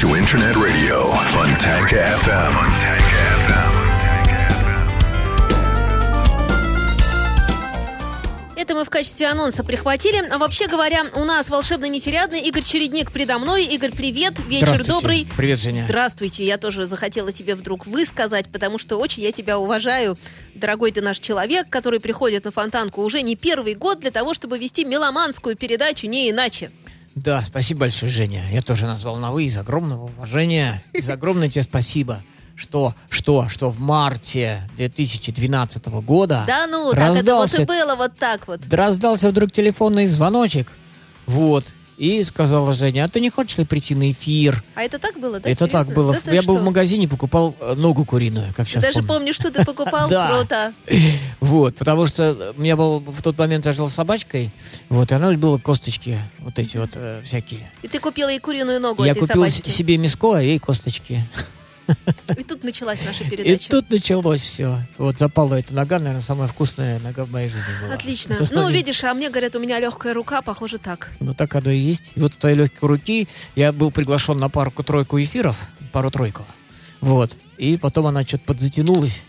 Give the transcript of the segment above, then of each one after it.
to Internet Radio Fontanka FM Это мы в качестве анонса прихватили. А вообще говоря, у нас волшебно нетерядный Игорь Чередник предо мной. Игорь, привет, вечер добрый. Привет, Женя. Здравствуйте. Я тоже захотела тебе вдруг высказать, потому что очень я тебя уважаю. Дорогой ты наш человек, который приходит на Фонтанку уже не первый год для того, чтобы вести меломанскую передачу, не иначе. Да, спасибо большое, Женя. Я тоже назвал на «вы» из огромного уважения. Из огромное тебе спасибо, что, что, что в марте 2012 года Да ну, так это вот раздался, и было вот так вот. раздался вдруг телефонный звоночек. Вот. И сказала Женя, а ты не хочешь ли прийти на эфир? А это так было, да? Это так серьезно? было. Да Я был что? в магазине, покупал э, ногу куриную, как сейчас Даже помню. помню, что ты покупал. Круто. Вот, потому что у меня был в тот момент я жил с собачкой, вот, и она любила косточки, вот эти вот э, всякие. И ты купила ей куриную ногу Я купил себе мяско, а ей косточки. И тут началась наша И передача. тут началось все. Вот запала эта нога, наверное, самая вкусная нога в моей жизни была. Отлично. В тот Ну, видишь, а мне говорят, у меня легкая рука, похоже так. Ну, так оно и есть. И вот в твоей легкой руки я был приглашен на пару-тройку эфиров, пару-тройку. Вот. И потом она что-то подзатянулась,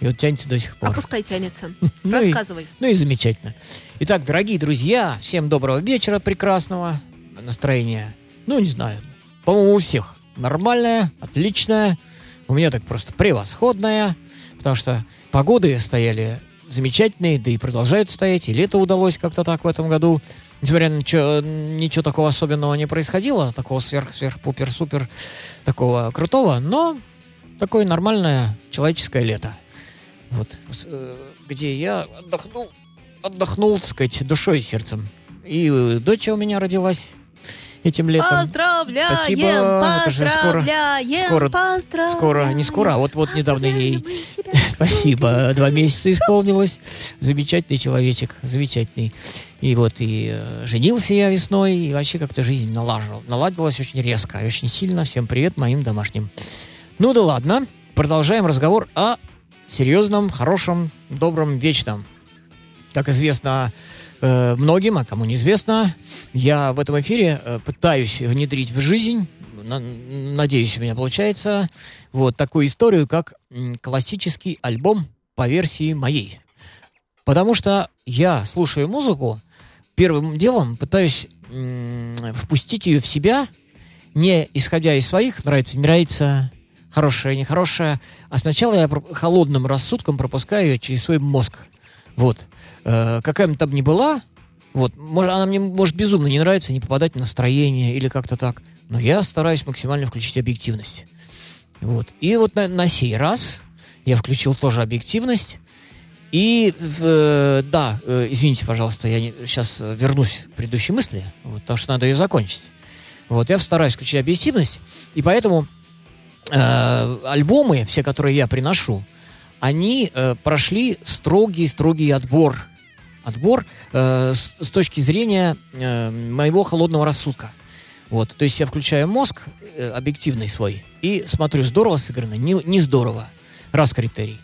и вот тянется до сих пор. А пускай тянется. Ну и- Рассказывай. Ну и замечательно. Итак, дорогие друзья, всем доброго вечера прекрасного. Настроение, ну, не знаю, по-моему, у всех нормальное, отличное. У меня так просто превосходное, потому что погоды стояли замечательные, да и продолжают стоять, и лето удалось как-то так в этом году. Несмотря на ничего, ничего такого особенного не происходило, такого сверх-сверх-пупер-супер, такого крутого, но такое нормальное человеческое лето. Вот, э, где я отдохнул, отдохнул, так сказать, душой и сердцем. И э, дочь у меня родилась этим летом. Поздравляем, Спасибо, это же скоро- поздравляем, скоро- поздравляем. Скоро, не скоро, а вот-вот недавно ей... Поздравляем. Спасибо, два месяца исполнилось. Замечательный человечек, замечательный. И вот и э, женился я весной, и вообще как-то жизнь налаживал. Наладилась очень резко, очень сильно. Всем привет моим домашним. Ну да ладно, продолжаем разговор о серьезном, хорошем, добром, вечном. Как известно э, многим, а кому неизвестно, я в этом эфире э, пытаюсь внедрить в жизнь, на- надеюсь, у меня получается, вот такую историю, как классический альбом по версии моей. Потому что я слушаю музыку, первым делом пытаюсь м, впустить ее в себя, не исходя из своих, нравится, не нравится, хорошая, нехорошая, а сначала я холодным рассудком пропускаю ее через свой мозг. Вот. Э, какая бы там ни была, вот, может, она мне может безумно не нравится, не попадать в настроение или как-то так. Но я стараюсь максимально включить объективность. Вот. И вот на, на сей раз я включил тоже объективность. И, э, да, э, извините, пожалуйста, я сейчас вернусь к предыдущей мысли, вот, потому что надо ее закончить. Вот, я стараюсь включить объективность, и поэтому э, альбомы, все, которые я приношу, они э, прошли строгий-строгий отбор. Отбор э, с, с точки зрения э, моего холодного рассудка. Вот, то есть я включаю мозг э, объективный свой и смотрю, здорово сыграно, не, не здорово. Раз критерий.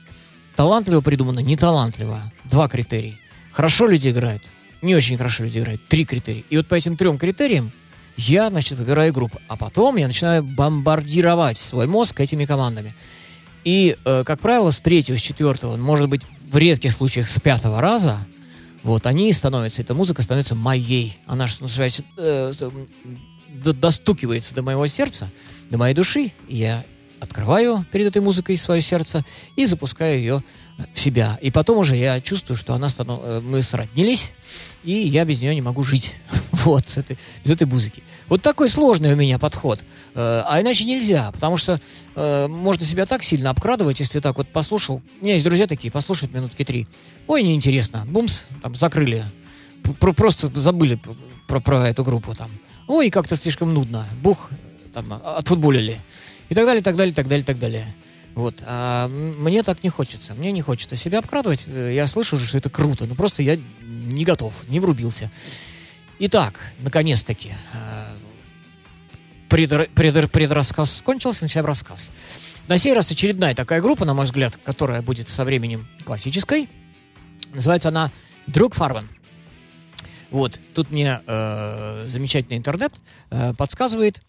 Талантливо придумано, не талантливо. Два критерия. Хорошо люди играют, не очень хорошо люди играют. Три критерия. И вот по этим трем критериям я, значит, выбираю группу. А потом я начинаю бомбардировать свой мозг этими командами. И, э, как правило, с третьего, с четвертого, может быть, в редких случаях с пятого раза, вот, они становятся, эта музыка становится моей. Она, что называется, э, достукивается до моего сердца, до моей души. И я открываю перед этой музыкой свое сердце и запускаю ее в себя. И потом уже я чувствую, что она станов... э, мы сроднились, и я без нее не могу жить. Вот, с этой, без этой музыки. Вот такой сложный у меня подход. Э, А иначе нельзя, потому что э, можно себя так сильно обкрадывать, если так вот послушал. У меня есть друзья такие, послушают минутки три. Ой, неинтересно. Бумс, там закрыли. Про- просто забыли про, про эту группу там. Ой, как-то слишком нудно. Бух, там, а- отфутболили. И так далее, так далее, так далее, так далее. Вот. А мне так не хочется. Мне не хочется себя обкрадывать. Э, Я слышу же, что это круто. Но просто я не готов, не врубился. Итак, наконец-таки, э, предр- предр- предрассказ кончился, начинаем рассказ. На сей раз очередная такая группа, на мой взгляд, которая будет со временем классической. Называется она «Друг Фарван». Вот, тут мне э, замечательный интернет э, подсказывает,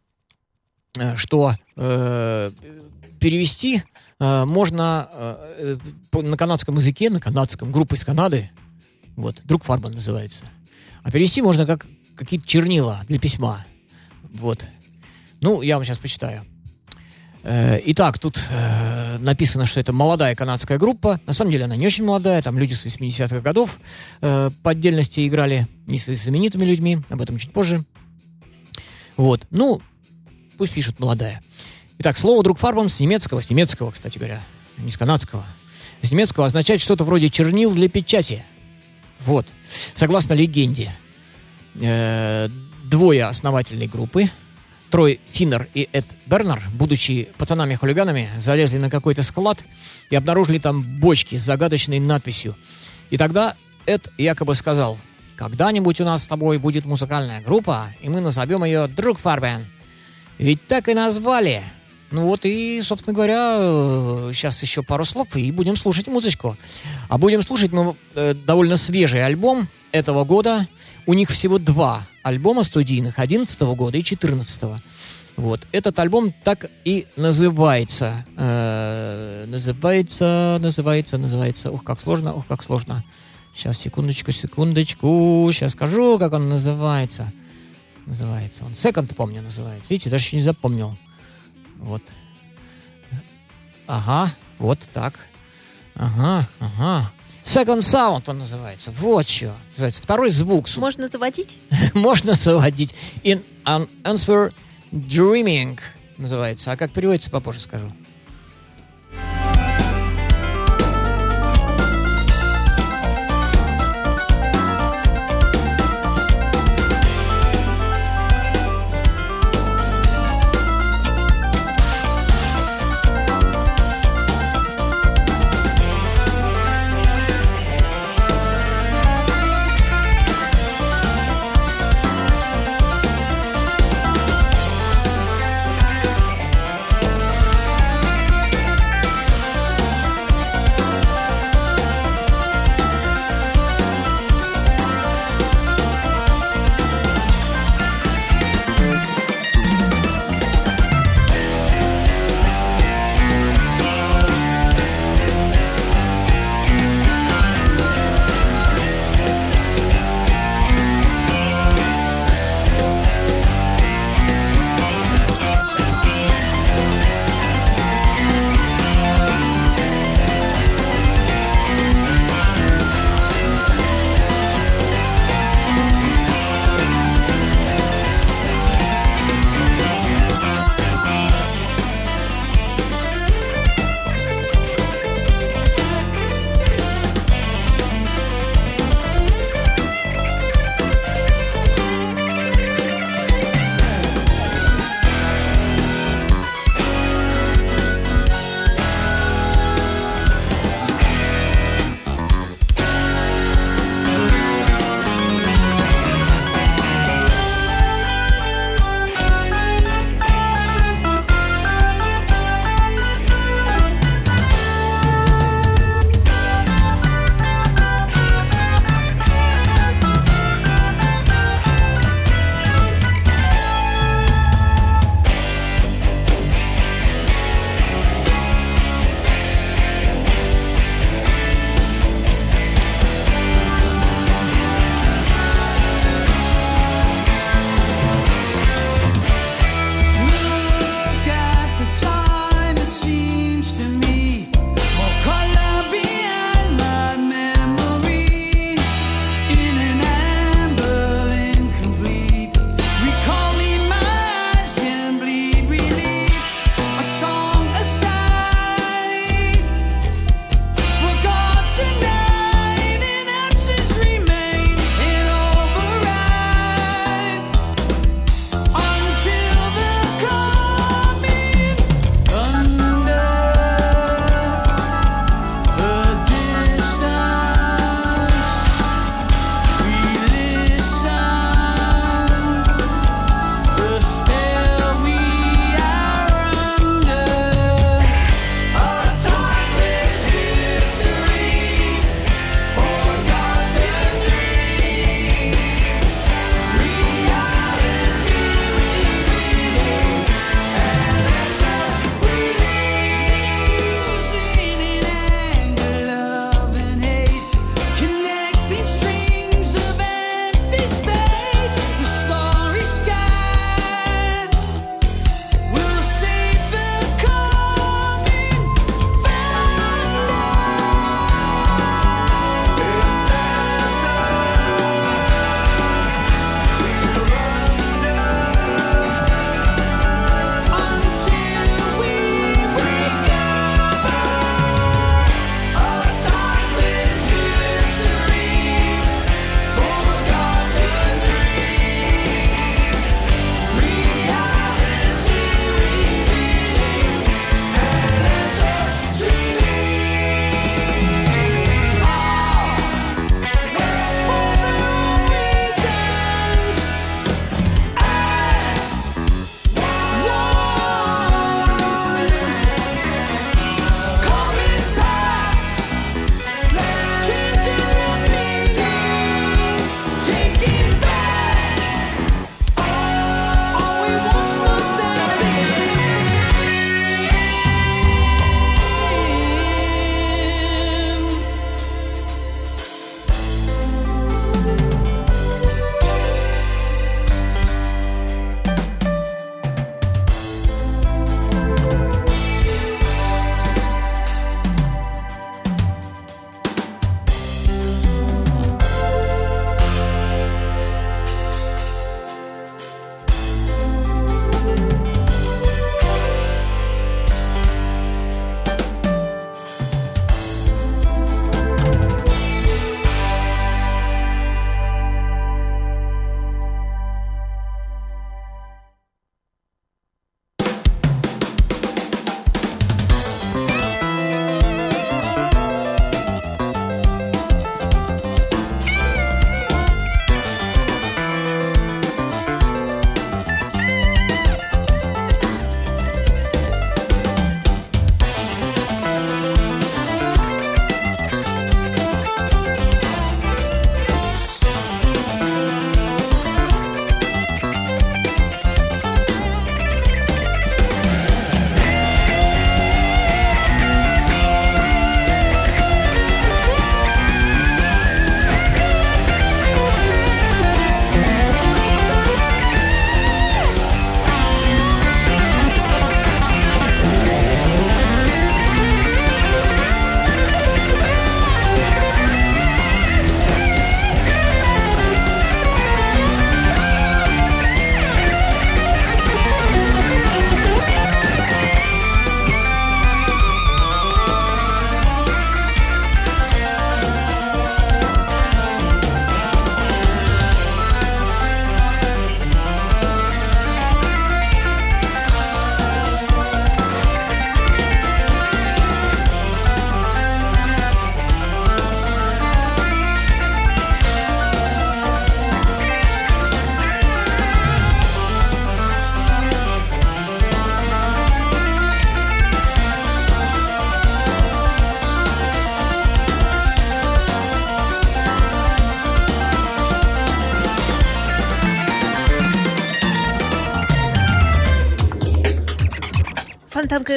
что э, перевести э, можно э, э, на канадском языке, на канадском, группа из Канады, вот, «Друг Фарман» называется. А перевести можно как какие-то чернила для письма. Вот. Ну, я вам сейчас почитаю. Э, Итак, тут э, написано, что это молодая канадская группа. На самом деле она не очень молодая, там люди с 80-х годов э, по отдельности играли, не с знаменитыми людьми, об этом чуть позже. Вот, ну, пусть пишут молодая. Итак, слово «друг Фарбан» с немецкого, с немецкого, кстати говоря, не с канадского. С немецкого означает что-то вроде чернил для печати. Вот. Согласно легенде, э, двое основательной группы, Трой Финнер и Эд Бернер, будучи пацанами-хулиганами, залезли на какой-то склад и обнаружили там бочки с загадочной надписью. И тогда Эд якобы сказал, когда-нибудь у нас с тобой будет музыкальная группа, и мы назовем ее «Друг Фарбен». Ведь так и назвали. Ну вот и, собственно говоря, сейчас еще пару слов и будем слушать музычку. А будем слушать мы э, довольно свежий альбом этого года. У них всего два альбома студийных, 11 года и 14 Вот. Этот альбом так и называется. Э, называется, называется, называется. Ух, как сложно, ух, как сложно. Сейчас, секундочку, секундочку. Сейчас скажу, как он называется. Называется он. Second, помню, называется. Видите, даже еще не запомнил. Вот. Ага, вот так. Ага, ага. Second Sound он называется. Вот что. Называется. Второй звук. Можно заводить? Можно заводить. In an answer dreaming называется. А как переводится, попозже скажу.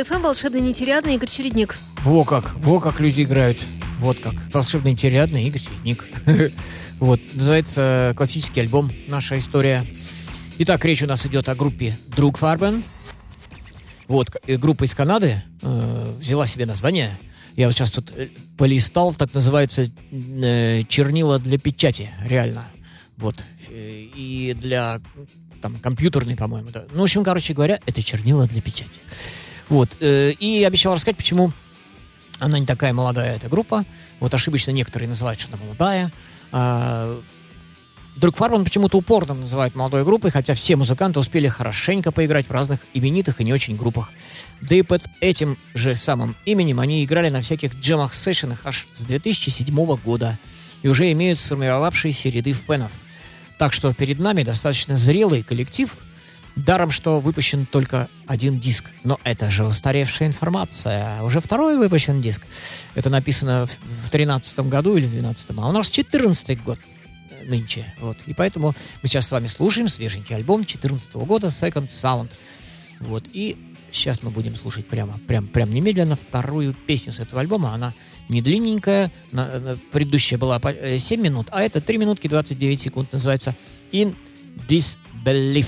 ФМ, волшебный нетерядный Игорь Чередник. Во как, во как люди играют. Вот как. Волшебный интериадный Игорь Чередник. Вот. Называется классический альбом «Наша история». Итак, речь у нас идет о группе Друг Фарбен. Вот, э, группа из Канады э, взяла себе название. Я вот сейчас тут э, полистал, так называется, э, чернила для печати, реально. Вот. Э, И для там компьютерной, по-моему, да. Ну, в общем, короче говоря, это чернила для печати. Вот. э, И обещал рассказать, почему она не такая молодая, эта группа. Вот ошибочно некоторые называют, что она молодая. А, Друг Фарман почему-то упорно называют молодой группой, хотя все музыканты успели хорошенько поиграть в разных именитых и не очень группах. Да и под этим же самым именем они играли на всяких джемах-сессионах аж с 2007 года и уже имеют сформировавшиеся ряды фенов. Так что перед нами достаточно зрелый коллектив, даром, что выпущен только один диск. Но это же устаревшая информация. Уже второй выпущен диск. Это написано в 2013 году или в 2012, а у нас 14 год нынче. Вот. И поэтому мы сейчас с вами слушаем свеженький альбом 2014 года Second Sound. Вот. И сейчас мы будем слушать прямо, прям, прям немедленно вторую песню с этого альбома. Она не длинненькая, на- на- предыдущая была по- э, 7 минут, а это 3 минутки 29 секунд. Называется In Disbelief. Disbelief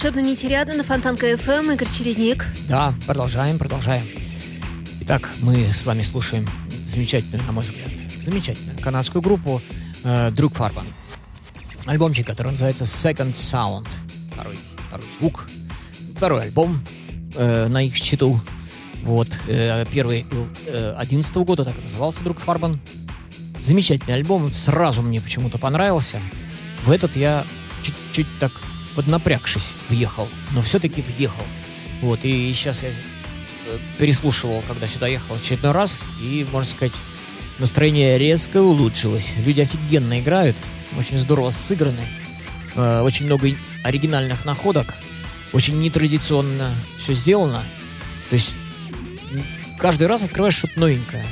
Волшебная Нитериада на Фонтанка ФМ, Игорь Чередник. Да, продолжаем, продолжаем. Итак, мы с вами слушаем замечательную, на мой взгляд, замечательную канадскую группу э, Друг Фарбан. Альбомчик, который называется Second Sound. Второй, второй звук. Второй альбом э, на их счету. Вот. Э, первый был э, 11 года, так и назывался Друг Фарбан. Замечательный альбом, сразу мне почему-то понравился. В этот я чуть-чуть так поднапрягшись въехал, но все-таки въехал. Вот, и сейчас я э, переслушивал, когда сюда ехал очередной раз, и, можно сказать, настроение резко улучшилось. Люди офигенно играют, очень здорово сыграны, э, очень много оригинальных находок, очень нетрадиционно все сделано. То есть каждый раз открываешь что-то новенькое.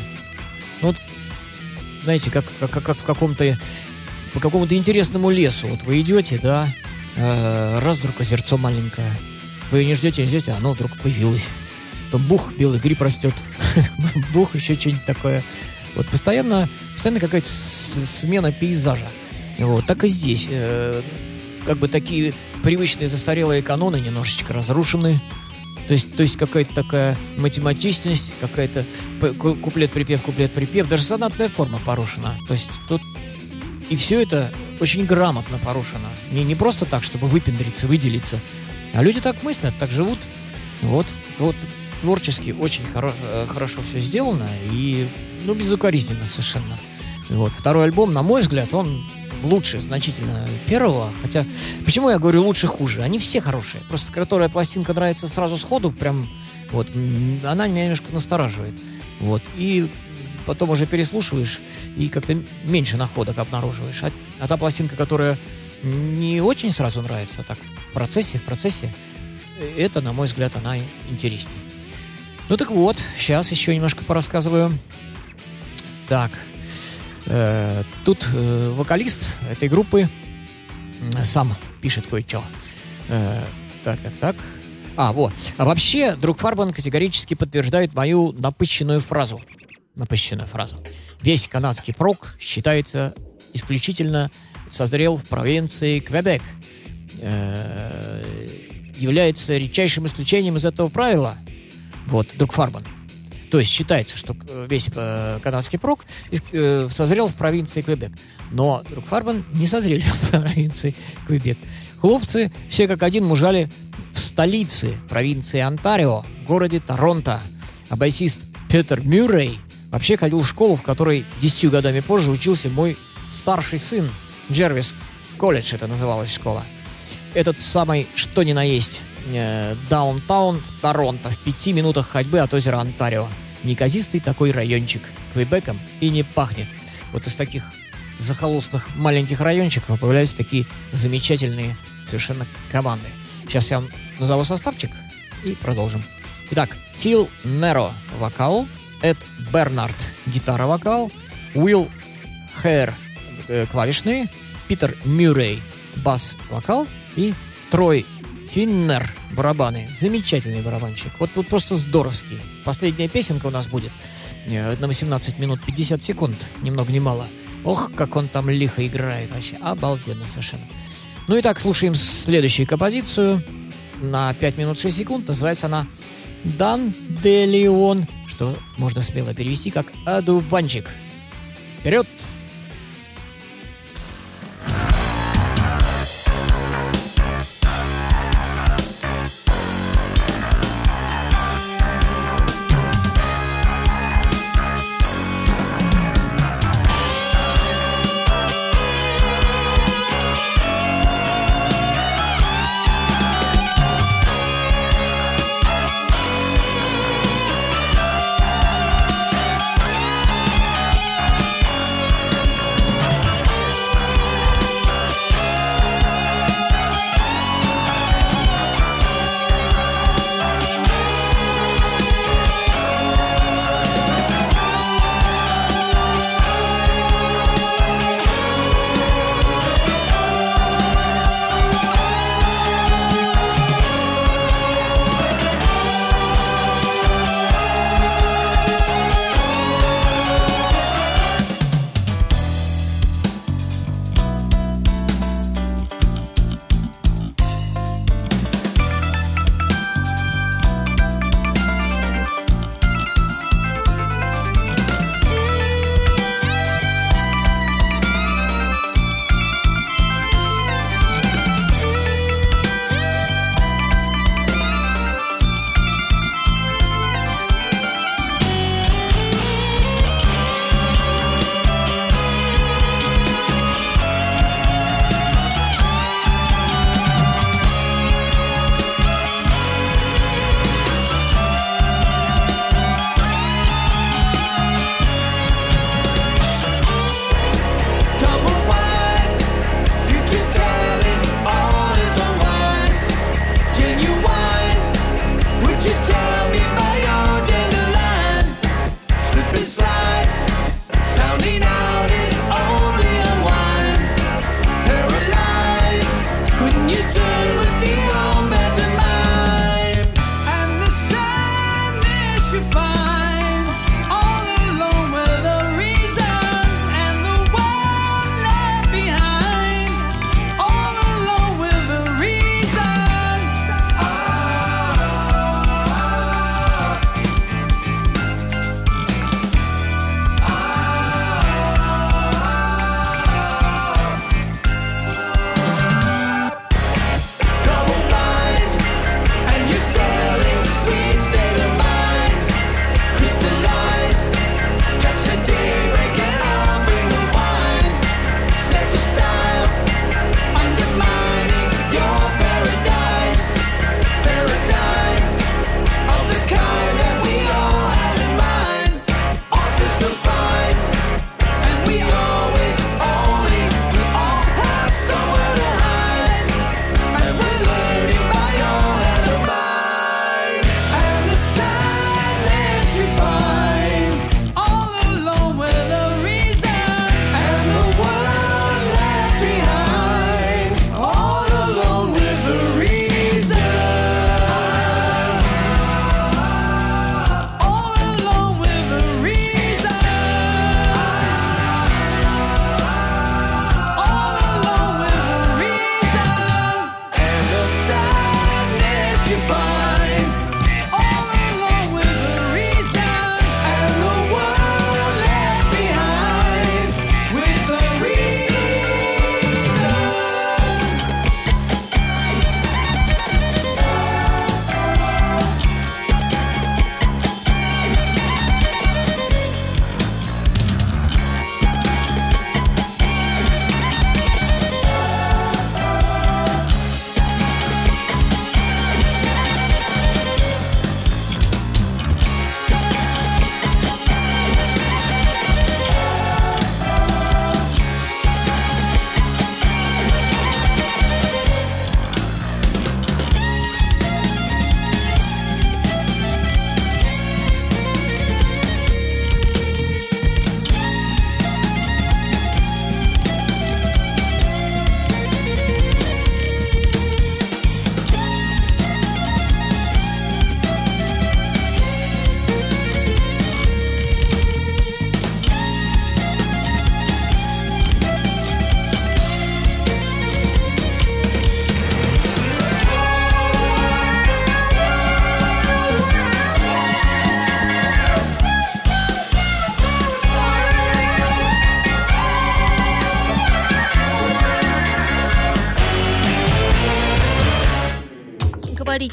Ну, вот, знаете, как, как, как в каком-то по какому-то интересному лесу. Вот вы идете, да, э, раз вдруг озерцо маленькое. Вы не ждете, не ждете, оно вдруг появилось. Потом бух, белый гриб растет. бух, еще что-нибудь такое. Вот постоянно, постоянно какая-то смена пейзажа. Вот, так и здесь. Э, как бы такие привычные застарелые каноны немножечко разрушены. То есть, то есть какая-то такая математичность, какая-то куплет-припев, куплет-припев, даже сонатная форма порушена. То есть тут и все это очень грамотно порушено. Не, не просто так, чтобы выпендриться, выделиться. А люди так мыслят, так живут. Вот. Вот творчески очень хоро- э, хорошо все сделано и ну, безукоризненно совершенно. Вот. Второй альбом, на мой взгляд, он лучше значительно первого. Хотя, почему я говорю лучше-хуже? Они все хорошие. Просто которая пластинка нравится сразу сходу, прям вот, она меня немножко настораживает. Вот. И потом уже переслушиваешь и как-то меньше находок обнаруживаешь. А, а та пластинка, которая не очень сразу нравится, а так в процессе, в процессе, э, это, на мой взгляд, она интереснее. Ну так вот, сейчас еще немножко порассказываю. Так, э, тут э, вокалист этой группы м, сам пишет кое-что. Э, так, так, так. А, вот. А вообще, друг Фарбан категорически подтверждает мою напыщенную фразу. Напыщенную фразу. Весь канадский прок считается исключительно созрел в провинции Квебек. Э, является редчайшим исключением из этого правила. Вот, друг Фарбан. То есть считается, что э, весь э, канадский прок э, созрел в провинции Квебек. Но, друг Фарбан, не созрели в провинции Квебек. Хлопцы все как один мужали в столице провинции Онтарио, городе Торонто. А басист Петер Мюррей вообще ходил в школу, в которой десятью годами позже учился мой старший сын Джервис колледж это называлась школа. Этот самый, что ни на есть, э, даунтаун в Торонто, в пяти минутах ходьбы от озера Онтарио. Неказистый такой райончик. Квебеком и не пахнет. Вот из таких захолустных маленьких райончиков появляются такие замечательные совершенно команды. Сейчас я вам назову составчик и продолжим. Итак, Фил Неро – вокал, Эд Бернард – гитара-вокал, Уилл Хэр э, – клавишные, Питер Мюррей – бас-вокал и Трой Финнер – барабаны. Замечательный барабанщик. Вот тут просто здоровский. Последняя песенка у нас будет э, на 18 минут 50 секунд, ни много ни мало. Ох, как он там лихо играет вообще. Обалденно совершенно. Ну и так, слушаем следующую композицию на 5 минут 6 секунд. Называется она «Дан де Леон», что можно смело перевести как «Одуванчик». Вперед!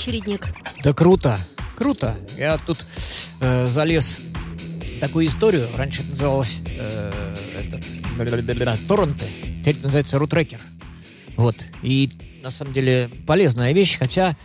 Говори, чередник. Да круто, круто. Я тут э, залез в такую историю. Раньше это называлось э, этот, торренты. Теперь это называется рутрекер. Вот. И на самом деле полезная вещь, хотя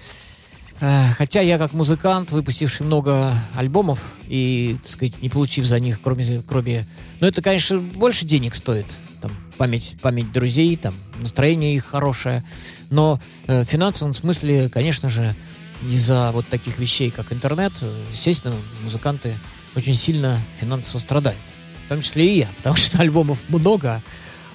э, хотя я как музыкант, выпустивший много альбомов и, так сказать, не получив за них, кроме, кроме... Ну, это, конечно, больше денег стоит. Там, память, память друзей, там, настроение их хорошее. Но э, в финансовом смысле, конечно же, из-за вот таких вещей, как интернет, э, естественно, музыканты очень сильно финансово страдают. В том числе и я, потому что альбомов много,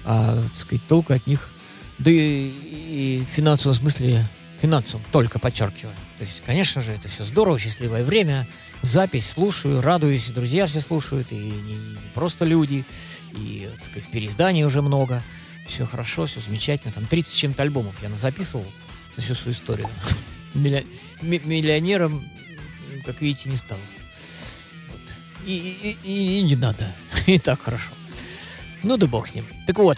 а, так сказать, толку от них да и, и в финансовом смысле, финансовом, только подчеркиваю. То есть, конечно же, это все здорово, счастливое время, запись, слушаю, радуюсь, друзья все слушают, и не просто люди, и, так сказать, переизданий уже много. Все хорошо, все замечательно. Там 30 с чем-то альбомов я записывал за всю свою историю. Милли- ми- Миллионером, как видите, не стал. Вот. И, и- и- и не надо. И так хорошо. Ну да бог с ним. Так вот,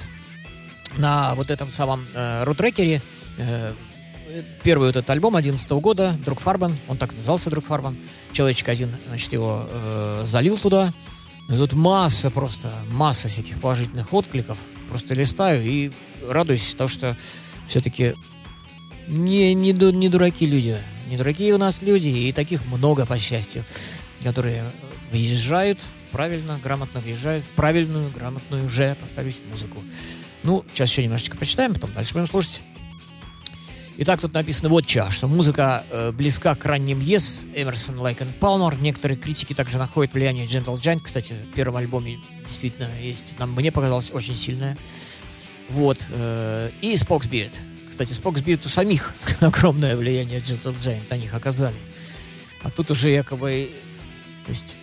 на вот этом самом э, рутрекере э, первый вот этот альбом 11 года Друг Фарбан, он так назывался Друг Фарбан, человечек один, значит, его э, залил туда. И тут масса просто, масса всяких положительных откликов. Просто листаю и радуюсь, потому что все-таки не, не, не дураки люди. Не дураки у нас люди, и таких много, по счастью, которые въезжают правильно, грамотно въезжают в правильную, грамотную уже, повторюсь, музыку. Ну, сейчас еще немножечко почитаем, потом дальше будем слушать. Итак, тут написано вот что, что музыка э, близка к ранним Yes, Эмерсон, Лайк и Палмер. Некоторые критики также находят влияние Gentle Giant. Кстати, в первом альбоме действительно есть, нам, мне показалось, очень сильное. Вот. э, и Spock's Beard. Кстати, Spock's Beard у самих огромное влияние Gentle Giant на них оказали. А тут уже якобы, то есть,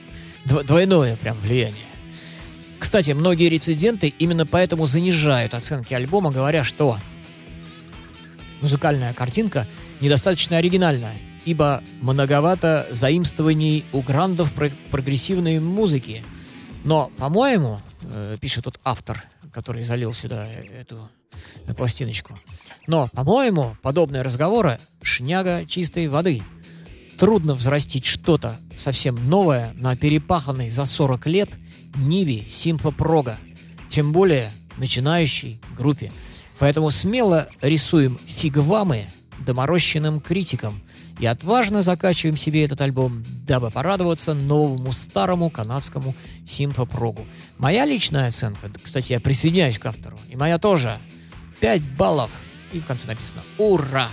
дво- двойное прям влияние. Кстати, многие рециденты именно поэтому занижают оценки альбома, говоря, что музыкальная картинка недостаточно оригинальная, ибо многовато заимствований у грандов про- прогрессивной музыки. Но, по-моему, э, пишет тот автор, который залил сюда эту э, пластиночку, но, по-моему, подобные разговоры шняга чистой воды. Трудно взрастить что-то совсем новое на перепаханной за 40 лет Ниве Симфопрога, тем более начинающей группе. Поэтому смело рисуем фигвамы доморощенным критикам и отважно закачиваем себе этот альбом, дабы порадоваться новому старому канадскому симфопрогу. Моя личная оценка, кстати, я присоединяюсь к автору, и моя тоже, 5 баллов. И в конце написано «Ура!».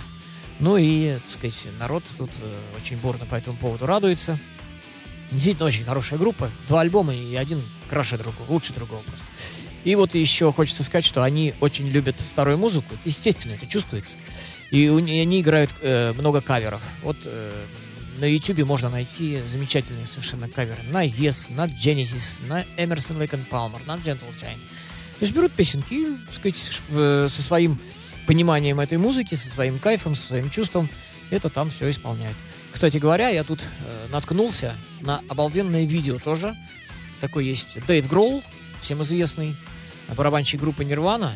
Ну и, так сказать, народ тут э, очень бурно по этому поводу радуется. Действительно очень хорошая группа. Два альбома и один краше другого, лучше другого просто. И вот еще хочется сказать, что они очень любят старую музыку. Естественно, это чувствуется. И они играют э, много каверов. Вот э, на YouTube можно найти замечательные совершенно каверы на Yes, на Genesis, на Emerson, Lake and Palmer, на Gentle Giant. То есть берут песенки так сказать, со своим пониманием этой музыки, со своим кайфом, со своим чувством это там все исполняют. Кстати говоря, я тут э, наткнулся на обалденное видео тоже. Такой есть Дэйв Гролл, всем известный барабанщик группы Nirvana.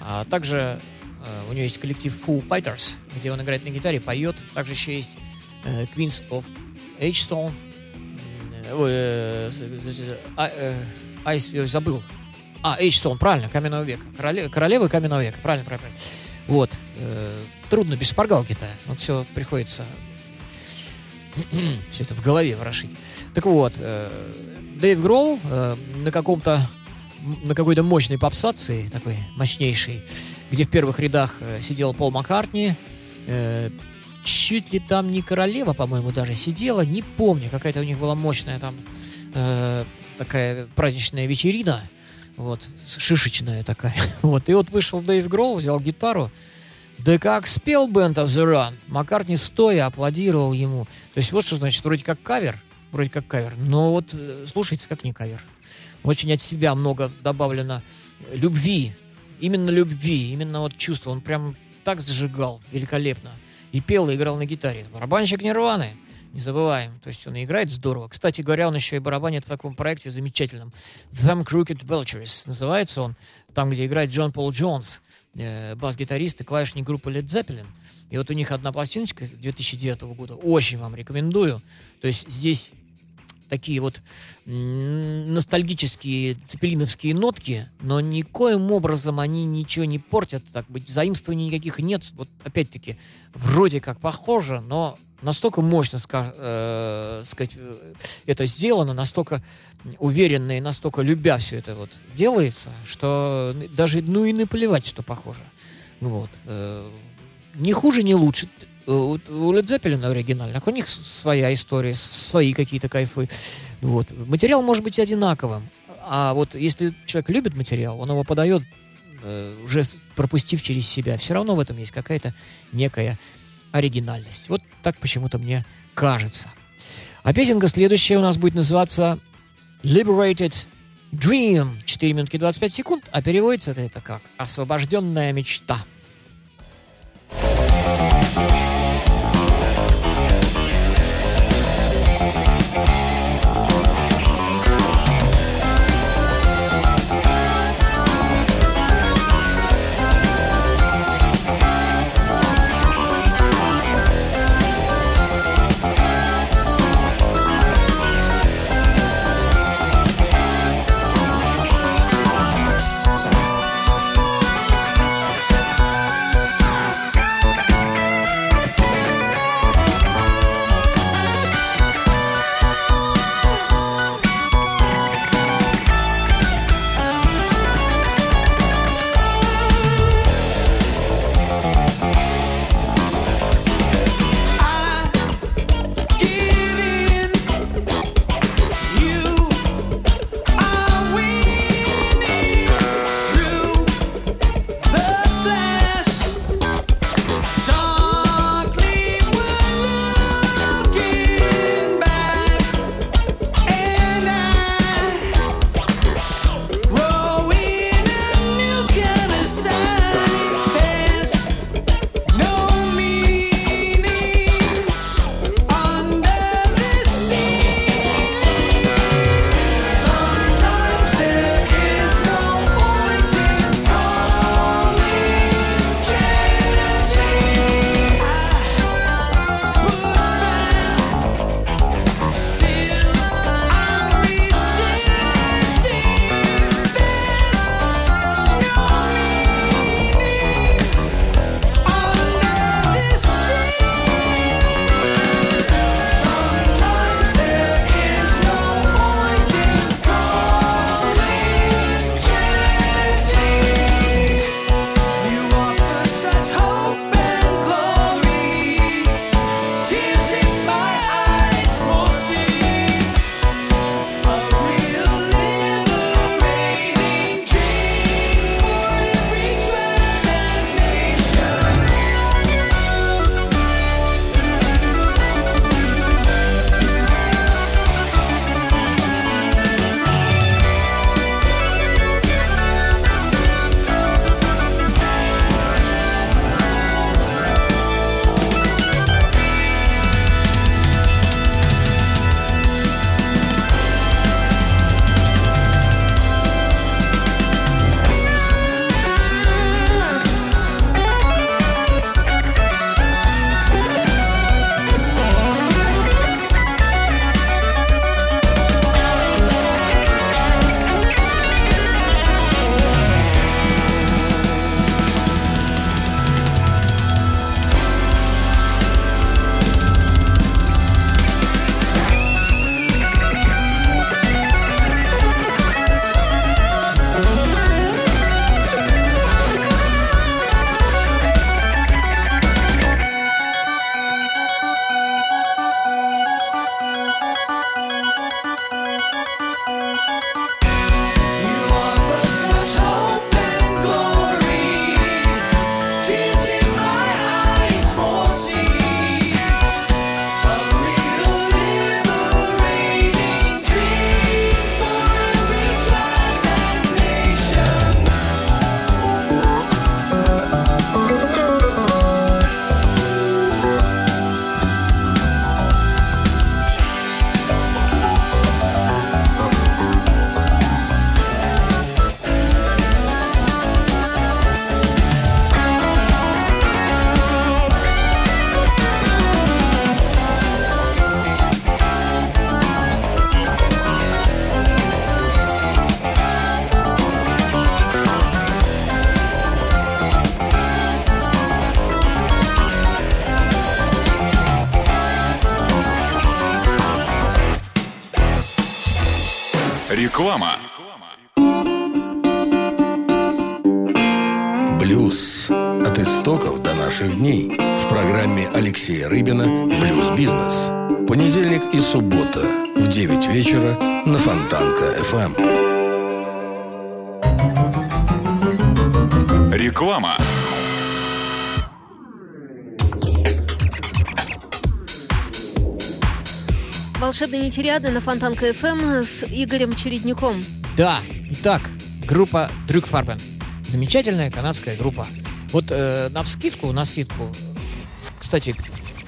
А также э, у него есть коллектив Full Fighters, где он играет на гитаре, поет. Также еще есть э, Queens of H-Stone. Э, а, Айс, я забыл. А, H-Stone, правильно, каменного века. Короле- королевы каменного века, правильно, правильно. Вот. трудно без шпаргалки-то. Вот все приходится все это в голове ворошить. Так вот, Дэйв Гролл на каком-то на какой-то мощной попсации, такой мощнейшей, где в первых рядах э, сидел Пол Маккартни, э, чуть ли там не королева, по-моему, даже сидела, не помню, какая-то у них была мощная там э, такая праздничная вечерина, вот, шишечная такая, вот, и вот вышел Дэйв Гролл, взял гитару, да как спел Band of the Run, Маккартни стоя аплодировал ему, то есть вот что значит, вроде как кавер, вроде как кавер, но вот э, слушайте, как не кавер. Очень от себя много добавлено любви, именно любви, именно вот чувства. Он прям так зажигал великолепно. И пел, и играл на гитаре. Барабанщик Нирваны, не забываем. То есть он и играет здорово. Кстати говоря, он еще и барабанит в таком проекте замечательном. Them Crooked Vultures называется он. Там, где играет Джон Пол Джонс. э, бас-гитарист и клавишник группы Led Zeppelin. И вот у них одна пластиночка 2009 года, очень вам рекомендую. То есть здесь такие вот ностальгические цепелиновские нотки, но никоим образом они ничего не портят, так быть, заимствований никаких нет. Вот опять-таки, вроде как похоже, но настолько мощно, э, сказать, э, это сделано, настолько уверенно и настолько любя все это вот делается, что даже, ну и наплевать, что похоже. Вот. э, не хуже, не лучше. Э, вот У Led Zeppelin оригинальных, у них своя история, свои какие-то кайфы. Вот. Материал может быть одинаковым. А вот если человек любит материал, он его подает, э, уже пропустив через себя. Все равно в этом есть какая-то некая оригинальность. Вот так почему-то мне кажется. А песенка следующая у нас будет называться Liberated Dream. 4 минутки 25 секунд, а переводится это как «Освобожденная мечта». Реклама. Волшебные ветериады на Фонтанка ФМ с Игорем Чередником. Да, итак, группа Дрюкфарбен. Замечательная канадская группа. Вот э, на вскидку, на скидку, кстати,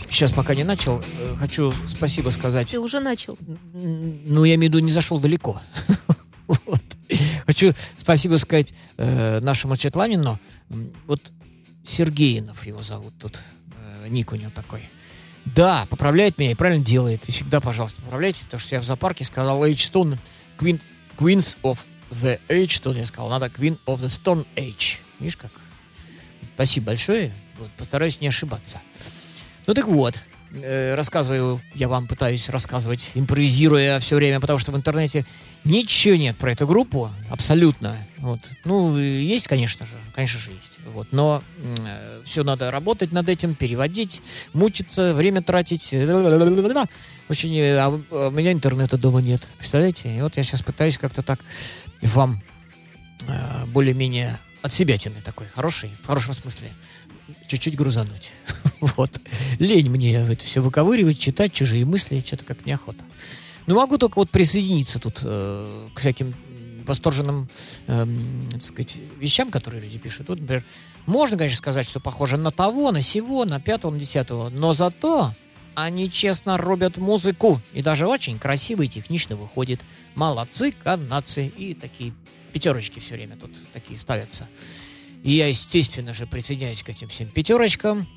сейчас пока не начал, э, хочу спасибо сказать. Ты уже начал. Ну, я имею в виду, не зашел далеко. Хочу спасибо сказать э, нашему Четланину. Вот Сергеинов его зовут тут. э, ник у него такой. Да, поправляет меня и правильно делает. И всегда, пожалуйста, поправляйте, потому что я в зоопарке сказал H-Stone, Queen, Queens of the H-Stone, я сказал, надо Queen of the Stone Age. Видишь как? Спасибо большое. Вот, постараюсь не ошибаться. Ну так вот, э, рассказываю, я вам пытаюсь рассказывать, импровизируя все время, потому что в интернете ничего нет про эту группу, абсолютно. Вот. Ну, э, есть, конечно же, конечно же есть. Вот. Но все надо работать над этим, переводить, мучиться, время тратить. Очень, э, а а у меня интернета дома нет, представляете? И вот я сейчас пытаюсь как-то так вам э, более-менее от себятины такой, хороший, в хорошем смысле, чуть-чуть грузануть. Вот. Лень мне это все выковыривать, читать чужие мысли, что-то как неохота. Ну, могу только вот присоединиться тут э, к всяким восторженным, эм, так сказать, вещам, которые люди пишут. Вот, например, можно, конечно, сказать, что похоже на того, на сего, на пятого, на десятого, но зато они честно рубят музыку. И даже очень красиво и технично выходит. Молодцы канадцы. И такие пятерочки все время тут такие ставятся. И я, естественно же, присоединяюсь к этим всем пятерочкам.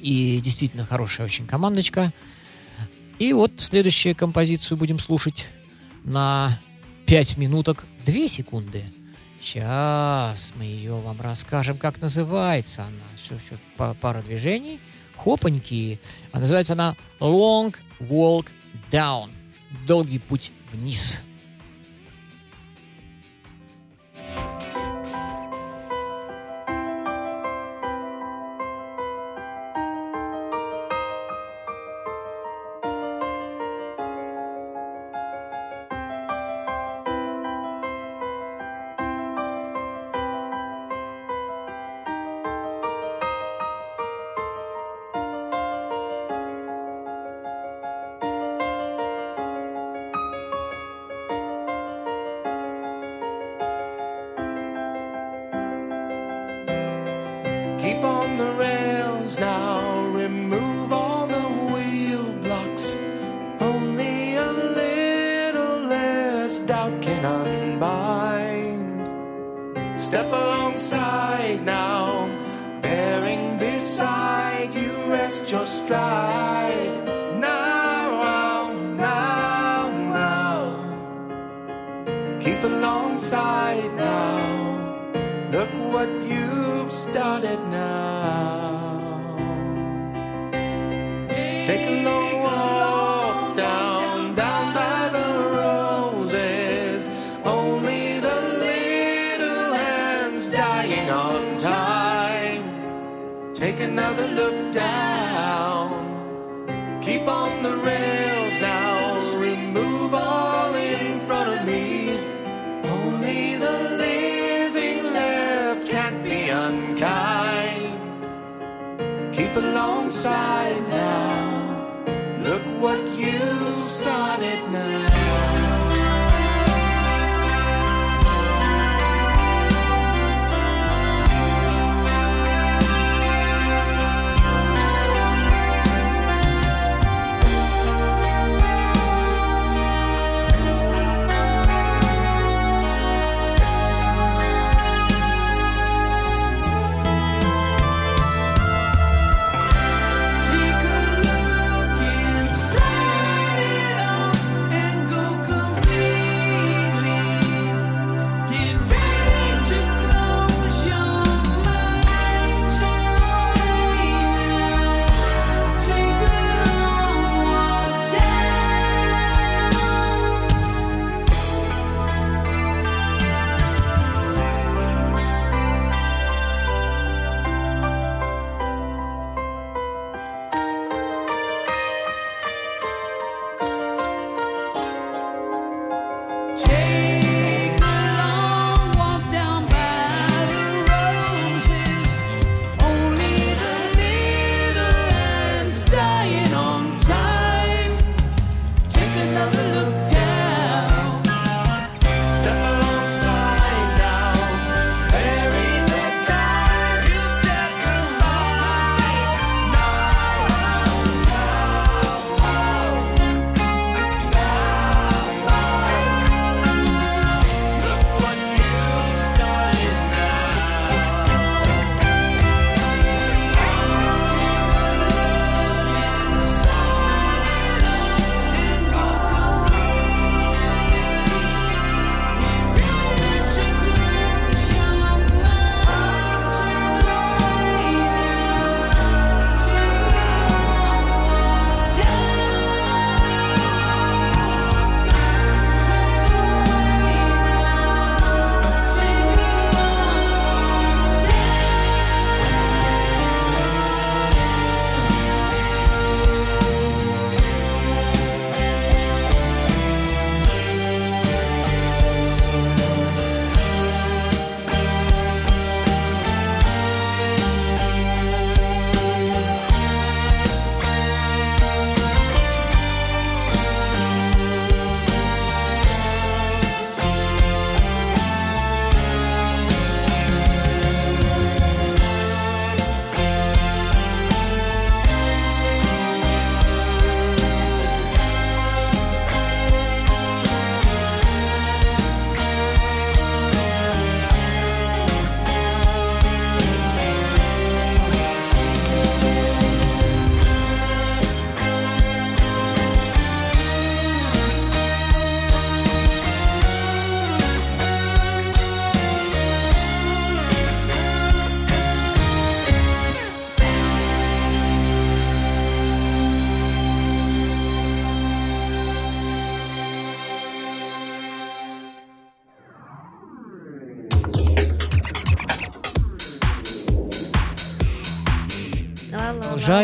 И действительно хорошая очень командочка. И вот следующую композицию будем слушать на 5 минуток 2 секунды. Сейчас мы ее вам расскажем, как называется она. Все, все, пара движений. Хопаньки. А называется она Long Walk Down. Долгий путь вниз. The rails now, remove all the wheel blocks. Only a little less doubt can unbind. Step alongside now, bearing beside you, rest your stride. Now, now, now. Keep alongside now. Look what you've started inside now.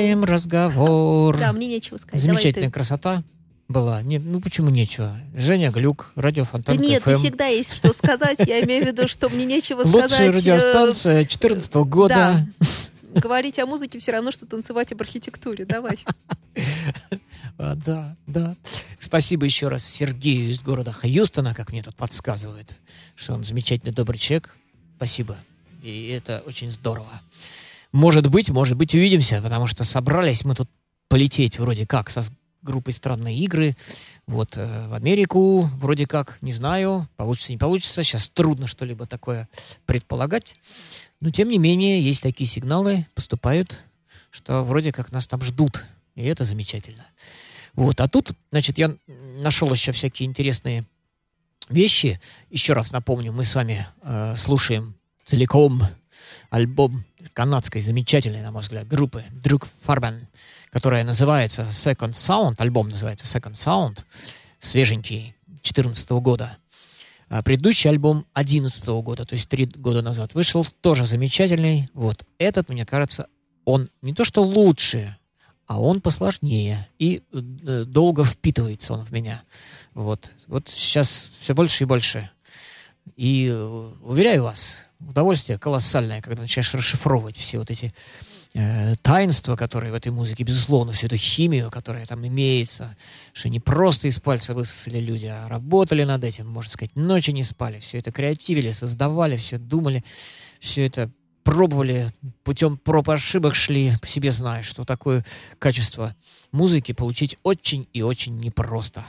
Продолжаем разговор. Да, мне нечего сказать. Замечательная красота была. Не, ну почему нечего? Женя Глюк, радио Да нет, КФМ. не всегда есть что сказать. Я имею в виду, что мне нечего сказать. Лучшая э, радиостанция 2014 года. да. Говорить о музыке все равно, что танцевать об архитектуре. Давай. А, да, да. Спасибо еще раз Сергею из города Хьюстона, как мне тут подсказывают, что он замечательный, добрый человек. Спасибо. И это очень здорово. Может быть, может быть, увидимся, потому что собрались мы тут полететь вроде как со группой «Странные игры». Вот э, в Америку вроде как, не знаю, получится, не получится. Сейчас трудно что-либо такое предполагать. Но, тем не менее, есть такие сигналы, поступают, что вроде как нас там ждут. И это замечательно. Вот, а тут, значит, я нашел еще всякие интересные вещи. Еще раз напомню, мы с вами э, слушаем целиком альбом канадской замечательной, на мой взгляд, группы Друг Фарбен, которая называется Second Sound, альбом называется Second Sound, свеженький, 2014 года. А предыдущий альбом 2011 года, то есть три года назад, вышел тоже замечательный. Вот этот, мне кажется, он не то что лучше, а он посложнее и э, долго впитывается он в меня. Вот, вот сейчас все больше и больше. И э, уверяю вас, удовольствие колоссальное, когда начинаешь расшифровывать все вот эти э, таинства, которые в этой музыке, безусловно, всю эту химию, которая там имеется, что не просто из пальца высосали люди, а работали над этим, можно сказать, ночи не спали, все это креативили, создавали, все думали, все это пробовали, путем проб и ошибок шли, по себе зная, что такое качество музыки получить очень и очень непросто.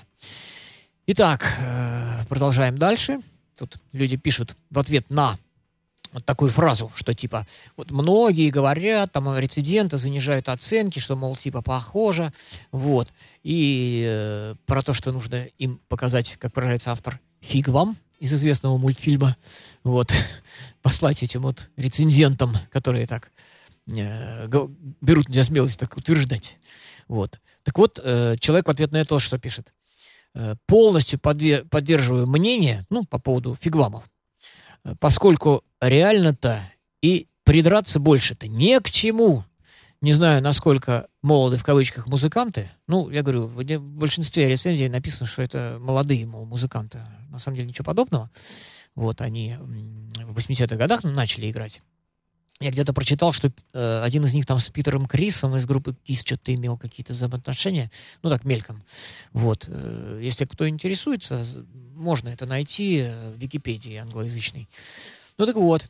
Итак, э, продолжаем дальше. Тут люди пишут в ответ на вот такую фразу, что типа, вот многие говорят, там рециденты занижают оценки, что, мол, типа, похоже, вот. И э, про то, что нужно им показать, как выражается автор, фиг вам из известного мультфильма, вот, послать этим вот рецензентам, которые так э, берут на смелость так утверждать. Вот. Так вот, э, человек в ответ на это что пишет. Э, полностью подве- поддерживаю мнение, ну, по поводу фигвамов, поскольку реально-то и придраться больше-то не к чему. Не знаю, насколько молоды в кавычках музыканты. Ну, я говорю, в большинстве рецензий написано, что это молодые, мол, музыканты. На самом деле ничего подобного. Вот они в 80-х годах начали играть. Я где-то прочитал, что э, один из них там с Питером Крисом из группы Кис что-то имел какие-то взаимоотношения. Ну, так, мельком. Вот. э, если кто интересуется, можно это найти э, в Википедии англоязычной. Ну, так вот.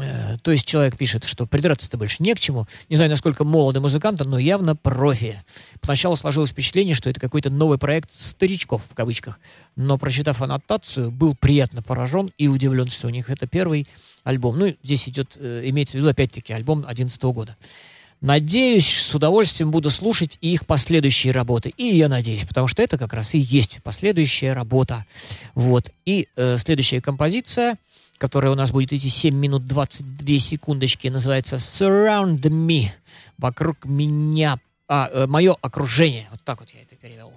Э, То есть человек пишет, что придраться-то больше не к чему. Не знаю, насколько молоды музыканты, но явно профи. Поначалу сложилось впечатление, что это какой-то новый проект старичков, в кавычках. Но, прочитав аннотацию, был приятно поражен и удивлен, что у них это первый альбом. Ну, здесь идет, э, имеется в виду, опять-таки, альбом 2011 года. Надеюсь, с удовольствием буду слушать и их последующие работы. И я надеюсь, потому что это как раз и есть последующая работа. Вот. И э, следующая композиция, которая у нас будет идти 7 минут 22 секундочки, называется Surround Me. Вокруг меня. А, э, мое окружение. Вот так вот я это перевел.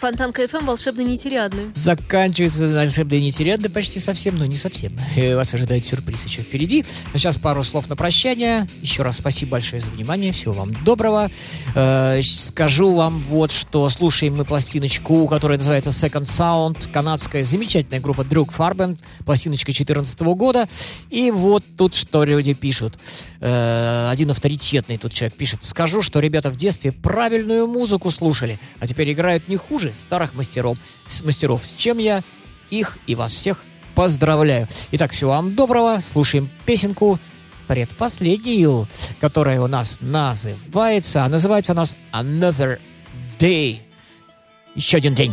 Фонтан КФМ волшебно нетериадную. Заканчивается волшебная нетерядно почти совсем, но не совсем. Э, Вас ожидает сюрприз еще впереди. А сейчас пару слов на прощание. Еще раз спасибо большое за внимание. Всего вам доброго. Э, скажу вам вот, что слушаем мы пластиночку, которая называется Second Sound. Канадская замечательная группа Друг Фарбен. Пластиночка 2014 года. И вот тут что люди пишут. Э, один авторитетный тут человек пишет. Скажу, что ребята в детстве правильную музыку слушали, а теперь играют не хуже старых мастеров, с мастеров, с чем я их и вас всех поздравляю. Итак, всего вам доброго. Слушаем песенку предпоследнюю, которая у нас называется, а называется у нас Another Day. Еще один день.